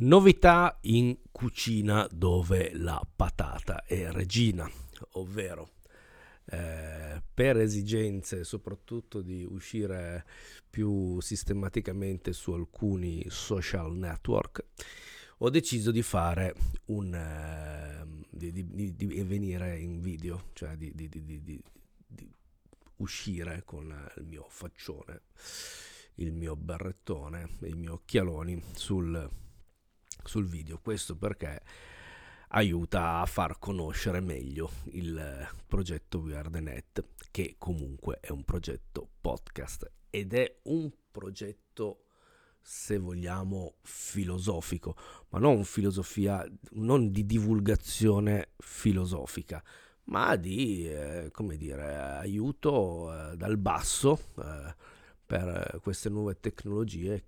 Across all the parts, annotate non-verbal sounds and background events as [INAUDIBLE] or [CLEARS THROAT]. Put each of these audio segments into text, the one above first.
Novità in cucina dove la patata è regina, ovvero eh, per esigenze soprattutto di uscire più sistematicamente su alcuni social network, ho deciso di fare un... Eh, di, di, di, venire in video, cioè di, di uscire con il mio faccione, il mio berrettone, i miei occhialoni sul sul video. Questo perché aiuta a far conoscere meglio il progetto We Are The Net, che comunque è un progetto podcast ed è un progetto se vogliamo filosofico, ma non filosofia, non di divulgazione filosofica, ma di, eh, come dire, aiuto eh, dal basso eh, per queste nuove tecnologie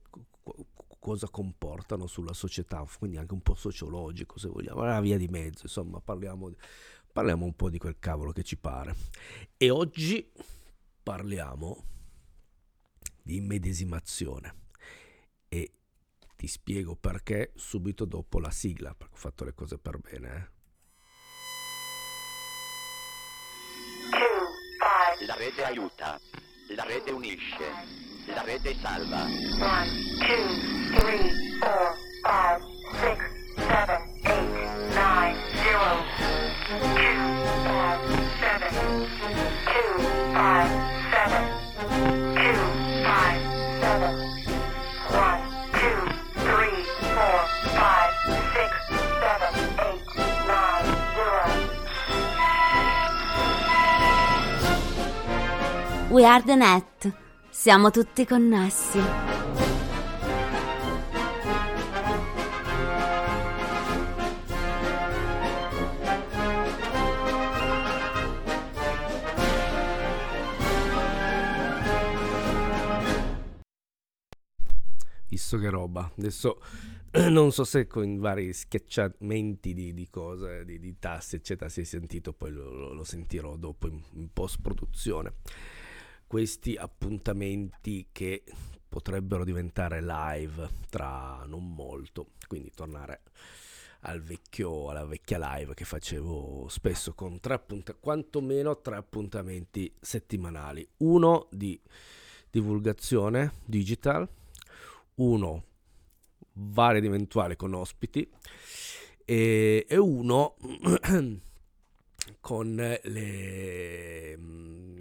cosa comportano sulla società, quindi anche un po' sociologico se vogliamo, una via di mezzo, insomma parliamo, parliamo un po' di quel cavolo che ci pare. E oggi parliamo di immedesimazione e ti spiego perché subito dopo la sigla, perché ho fatto le cose per bene. Eh. La rete aiuta, la rete unisce. La rete salva. 1, 2, 3, 4, 5, 6, 7, 8, 9, 0. 2, 5, 7, 2, 5, 7, 2, 5, 7. 1, 2, 3, 4, 5, 6, 7, 8, 9, 0. We are the net. Siamo tutti connessi. Visto che roba, adesso [CLEARS THROAT] non so se con vari schiacciamenti di, di cose, di, di, tasti, eccetera, si è sentito, poi lo, lo sentirò dopo in, in post produzione questi appuntamenti che potrebbero diventare live tra non molto, quindi tornare al vecchio, alla vecchia live che facevo spesso con tre appuntamenti, quantomeno tre appuntamenti settimanali, uno di divulgazione digital, uno vari ed eventuali con ospiti e, e uno [CLEARS THROAT] con, le,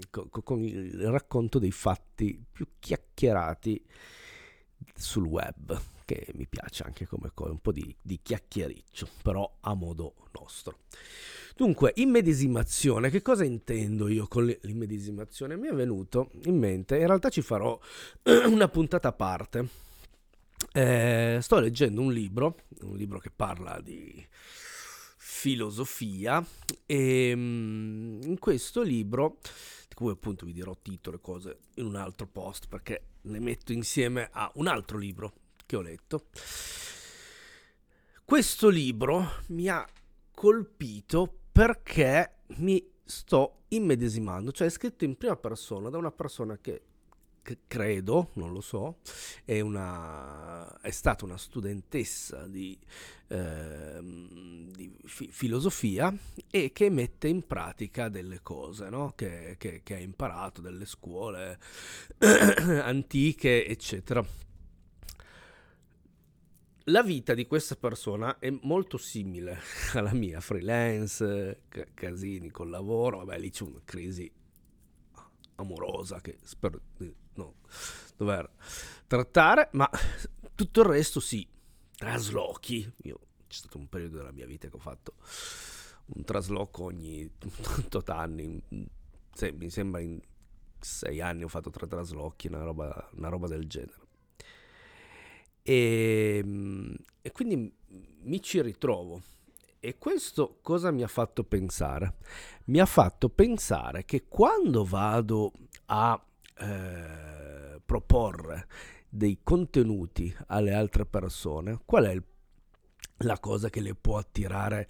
con, con, il racconto dei fatti più chiacchierati sul web, che mi piace anche come un po' di, di chiacchiericcio, però a modo nostro. Dunque, immedesimazione, che cosa intendo io con l'immedesimazione? Mi è venuto in mente, in realtà ci farò [CLEARS THROAT] una puntata a parte. Eh, sto leggendo un libro, un libro che parla di filosofia e ehm, in questo libro di cui appunto vi dirò titolo e cose in un altro post perché le metto insieme a un altro libro che ho letto. Questo libro mi ha colpito perché mi sto immedesimando cioè è scritto in prima persona da una persona che credo, non lo so, è, una, è stata una studentessa di, eh, di fi- filosofia e che mette in pratica delle cose no? che, che, che ha imparato dalle scuole [CLEARS THROAT] antiche, eccetera. La vita di questa persona è molto simile [LAUGHS] alla mia, freelance, casini col lavoro, vabbè lì c'è una crisi amorosa che spero no, dover trattare, ma tutto il resto sì, traslochi. Io c'è stato un periodo della mia vita che ho fatto un trasloco ogni [LAUGHS] tot anni, se, mi sembra in sei anni ho fatto tre traslochi, una roba, una roba del genere. E, ehm, e quindi mi ci ritrovo. E questo cosa mi ha fatto pensare? Mi ha fatto pensare che quando vado a eh, proporre dei contenuti alle altre persone, qual è il, la cosa che le può attirare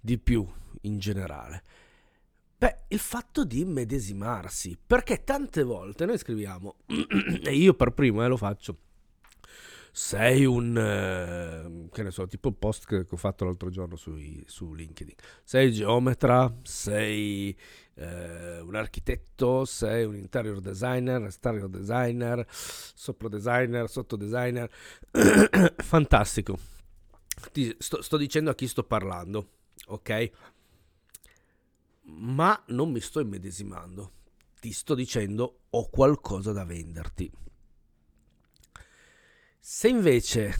di più in generale? Beh, il fatto di immedesimarsi, perché tante volte noi scriviamo, [CLEARS THROAT] e io per primo eh, lo faccio, sei un, eh, che ne so, tipo post che, ho fatto l'altro giorno sui, su LinkedIn, sei geometra, sei eh, un architetto, sei un interior designer, exterior designer, sopra designer, sotto designer, [COUGHS] fantastico. Ti, sto, sto dicendo a chi sto parlando, ok? Ma non mi sto immedesimando, ti sto dicendo ho qualcosa da venderti. Se invece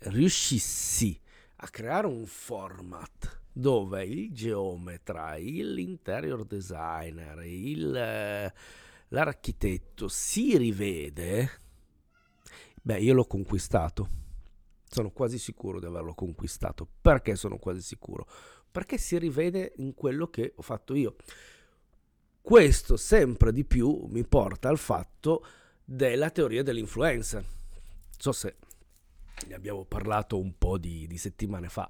riuscissi a creare un format dove il geometra, l'interior designer, il, eh, l'architetto si rivede, beh, io l'ho conquistato. Sono quasi sicuro di averlo conquistato. Perché sono quasi sicuro? Perché si rivede in quello che ho fatto io. Questo sempre di più mi porta al fatto della teoria dell'influencer. So se ne abbiamo parlato un po' di, di settimane fa.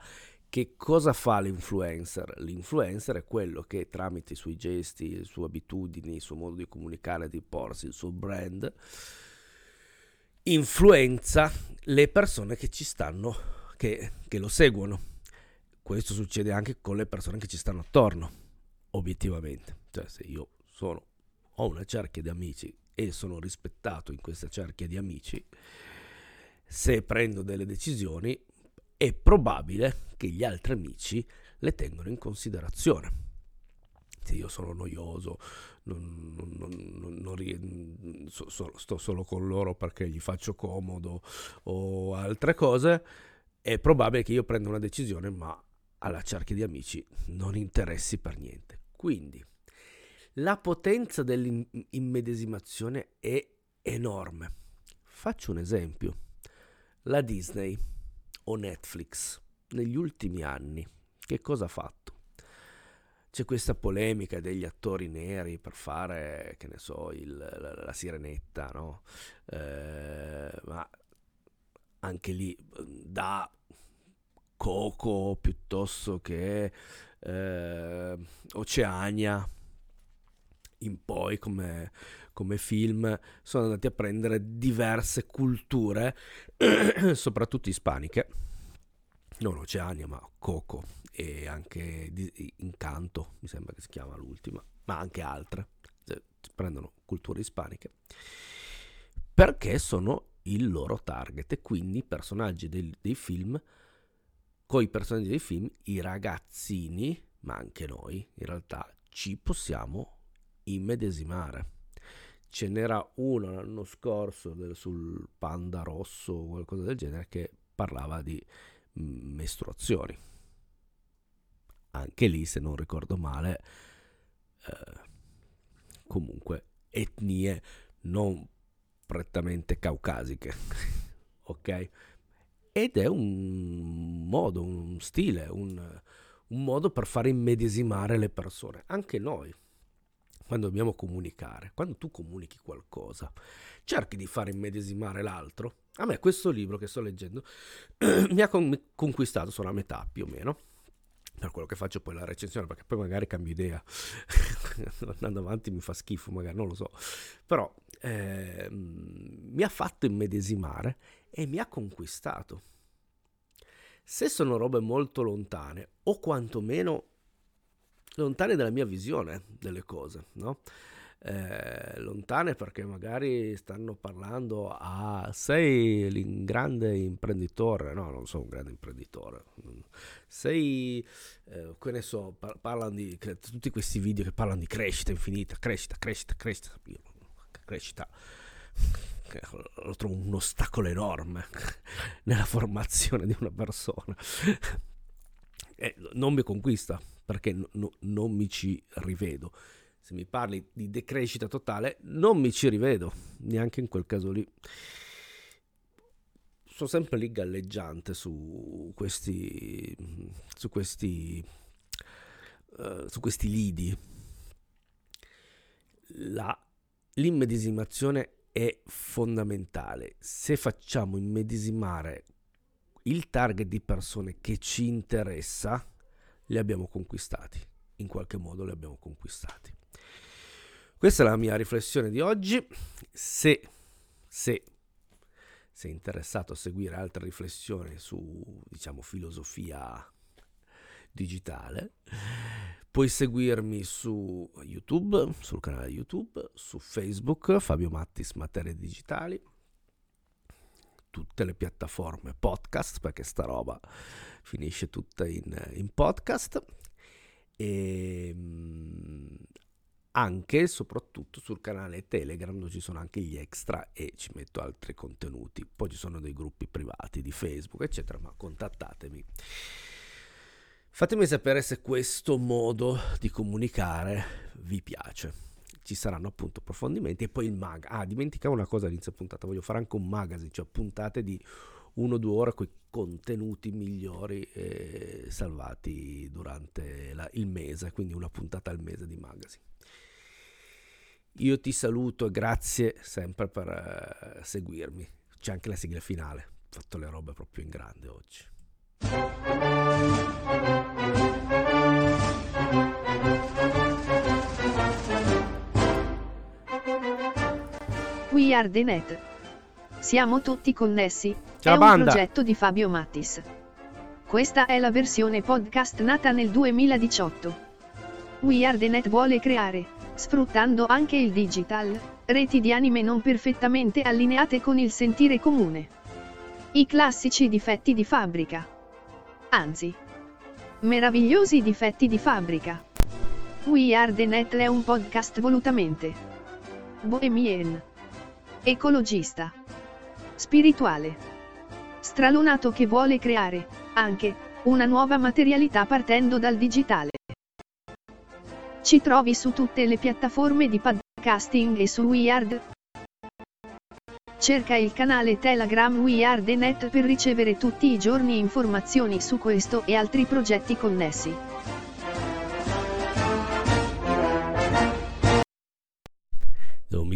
Che cosa fa l'influencer? L'influencer è quello che tramite i suoi gesti, le sue abitudini, il suo modo di comunicare, di porsi, il suo brand, influenza le persone che ci stanno, che, che lo seguono. Questo succede anche con le persone che ci stanno attorno, obiettivamente. Cioè, se io sono, ho una cerchia di amici e sono rispettato in questa cerchia di amici, se prendo delle decisioni è probabile che gli altri amici le tengano in considerazione. Se io sono noioso, non, non, non, so, so, sto solo con loro perché gli faccio comodo o altre cose, è probabile che io prenda una decisione, ma alla cerchia di amici non interessi per niente. Quindi la potenza dell'immedesimazione è enorme. Faccio un esempio. La Disney o Netflix negli ultimi anni che cosa ha fatto? C'è questa polemica degli attori neri per fare, che ne so, il, la, la, sirenetta, no? Eh, ma anche lì da Coco piuttosto che eh, Oceania in poi come, come film sono andati a prendere diverse culture, [CLEARS THROAT] soprattutto ispaniche, non Oceania ma Coco e anche Incanto, mi sembra che si chiama l'ultima, ma anche altre, cioè, prendono culture ispaniche, perché sono il loro target. E quindi i personaggi dei, dei film, con i personaggi dei film, i ragazzini, ma anche noi, in realtà ci possiamo immedesimare. Ce n'era uno l'anno scorso sul panda rosso o qualcosa del genere che parlava di mm, mestruazioni. Anche lì, se non ricordo male, eh, comunque etnie non prettamente caucasiche, [LAUGHS] ok? Ed è un modo, un stile, un, un modo per fare immedesimare le persone, anche noi quando dobbiamo comunicare, quando tu comunichi qualcosa, cerchi di fare immedesimare l'altro. A me questo libro che sto leggendo [CLEARS THROAT] mi ha con- conquistato, sono a metà più o meno, per quello che faccio poi la recensione, perché poi magari cambio idea, [LAUGHS] andando avanti mi fa schifo, magari non lo so, però eh, mi ha fatto immedesimare e mi ha conquistato. Se sono robe molto lontane, o quantomeno lontane dalla mia visione delle cose, no? Eh, lontane perché magari stanno parlando a sei il grande imprenditore, no, non sono un grande imprenditore, sei, eh, che ne so, par- parlano di tutti questi video che parlano di crescita infinita, crescita, crescita, crescita, Io, crescita lo trovo un ostacolo enorme [LAUGHS] nella formazione di una persona. Eh, non mi conquista perché no, no, non mi ci rivedo. Se mi parli di decrescita totale, non mi ci rivedo, neanche in quel caso lì. Sono sempre lì galleggiante su questi, su questi, uh, su questi lidi. La, l'immedesimazione è fondamentale. Se facciamo immedesimare il target di persone che ci interessa, li abbiamo conquistati, in qualche modo li abbiamo conquistati. Questa è la mia riflessione di oggi. Se, se sei interessato a seguire altre riflessioni su, diciamo, filosofia digitale, puoi seguirmi su YouTube, sul canale YouTube, su Facebook, Fabio Mattis Materie Digitali, tutte le piattaforme podcast, perché sta roba finisce tutta in, in podcast, e ehm, anche e soprattutto sul canale Telegram dove ci sono anche gli extra e ci metto altri contenuti. Poi ci sono dei gruppi privati di Facebook, eccetera, ma contattatemi. Fatemi sapere se questo modo di comunicare vi piace. Ci saranno appunto approfondimenti e poi il mag. Ah, dimenticavo una cosa all'inizio puntata, voglio fare anche un magazine, cioè puntate di uno o due ore con i contenuti migliori eh, salvati durante la, il mese, quindi una puntata al mese di magazine. Io ti saluto e grazie sempre per uh, seguirmi. C'è anche la sigla finale. Ho fatto le robe proprio in grande oggi. We are the net. Siamo tutti connessi. Ciao è banda. un progetto di Fabio Mattis. Questa è la versione podcast nata nel 2018. We are the net vuole creare sfruttando anche il digital, reti di anime non perfettamente allineate con il sentire comune. I classici difetti di fabbrica. Anzi, meravigliosi difetti di fabbrica. We Are The Net è un podcast volutamente bohemien, ecologista, spirituale, stralunato che vuole creare, anche, una nuova materialità partendo dal digitale. Ci trovi su tutte le piattaforme di podcasting e su Weird. Cerca il canale Telegram Weird Net per ricevere tutti i giorni informazioni su questo e altri progetti connessi.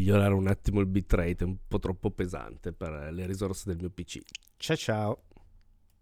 Migliorare un attimo il bitrate, è un po' troppo pesante per le risorse del mio PC. Ciao ciao!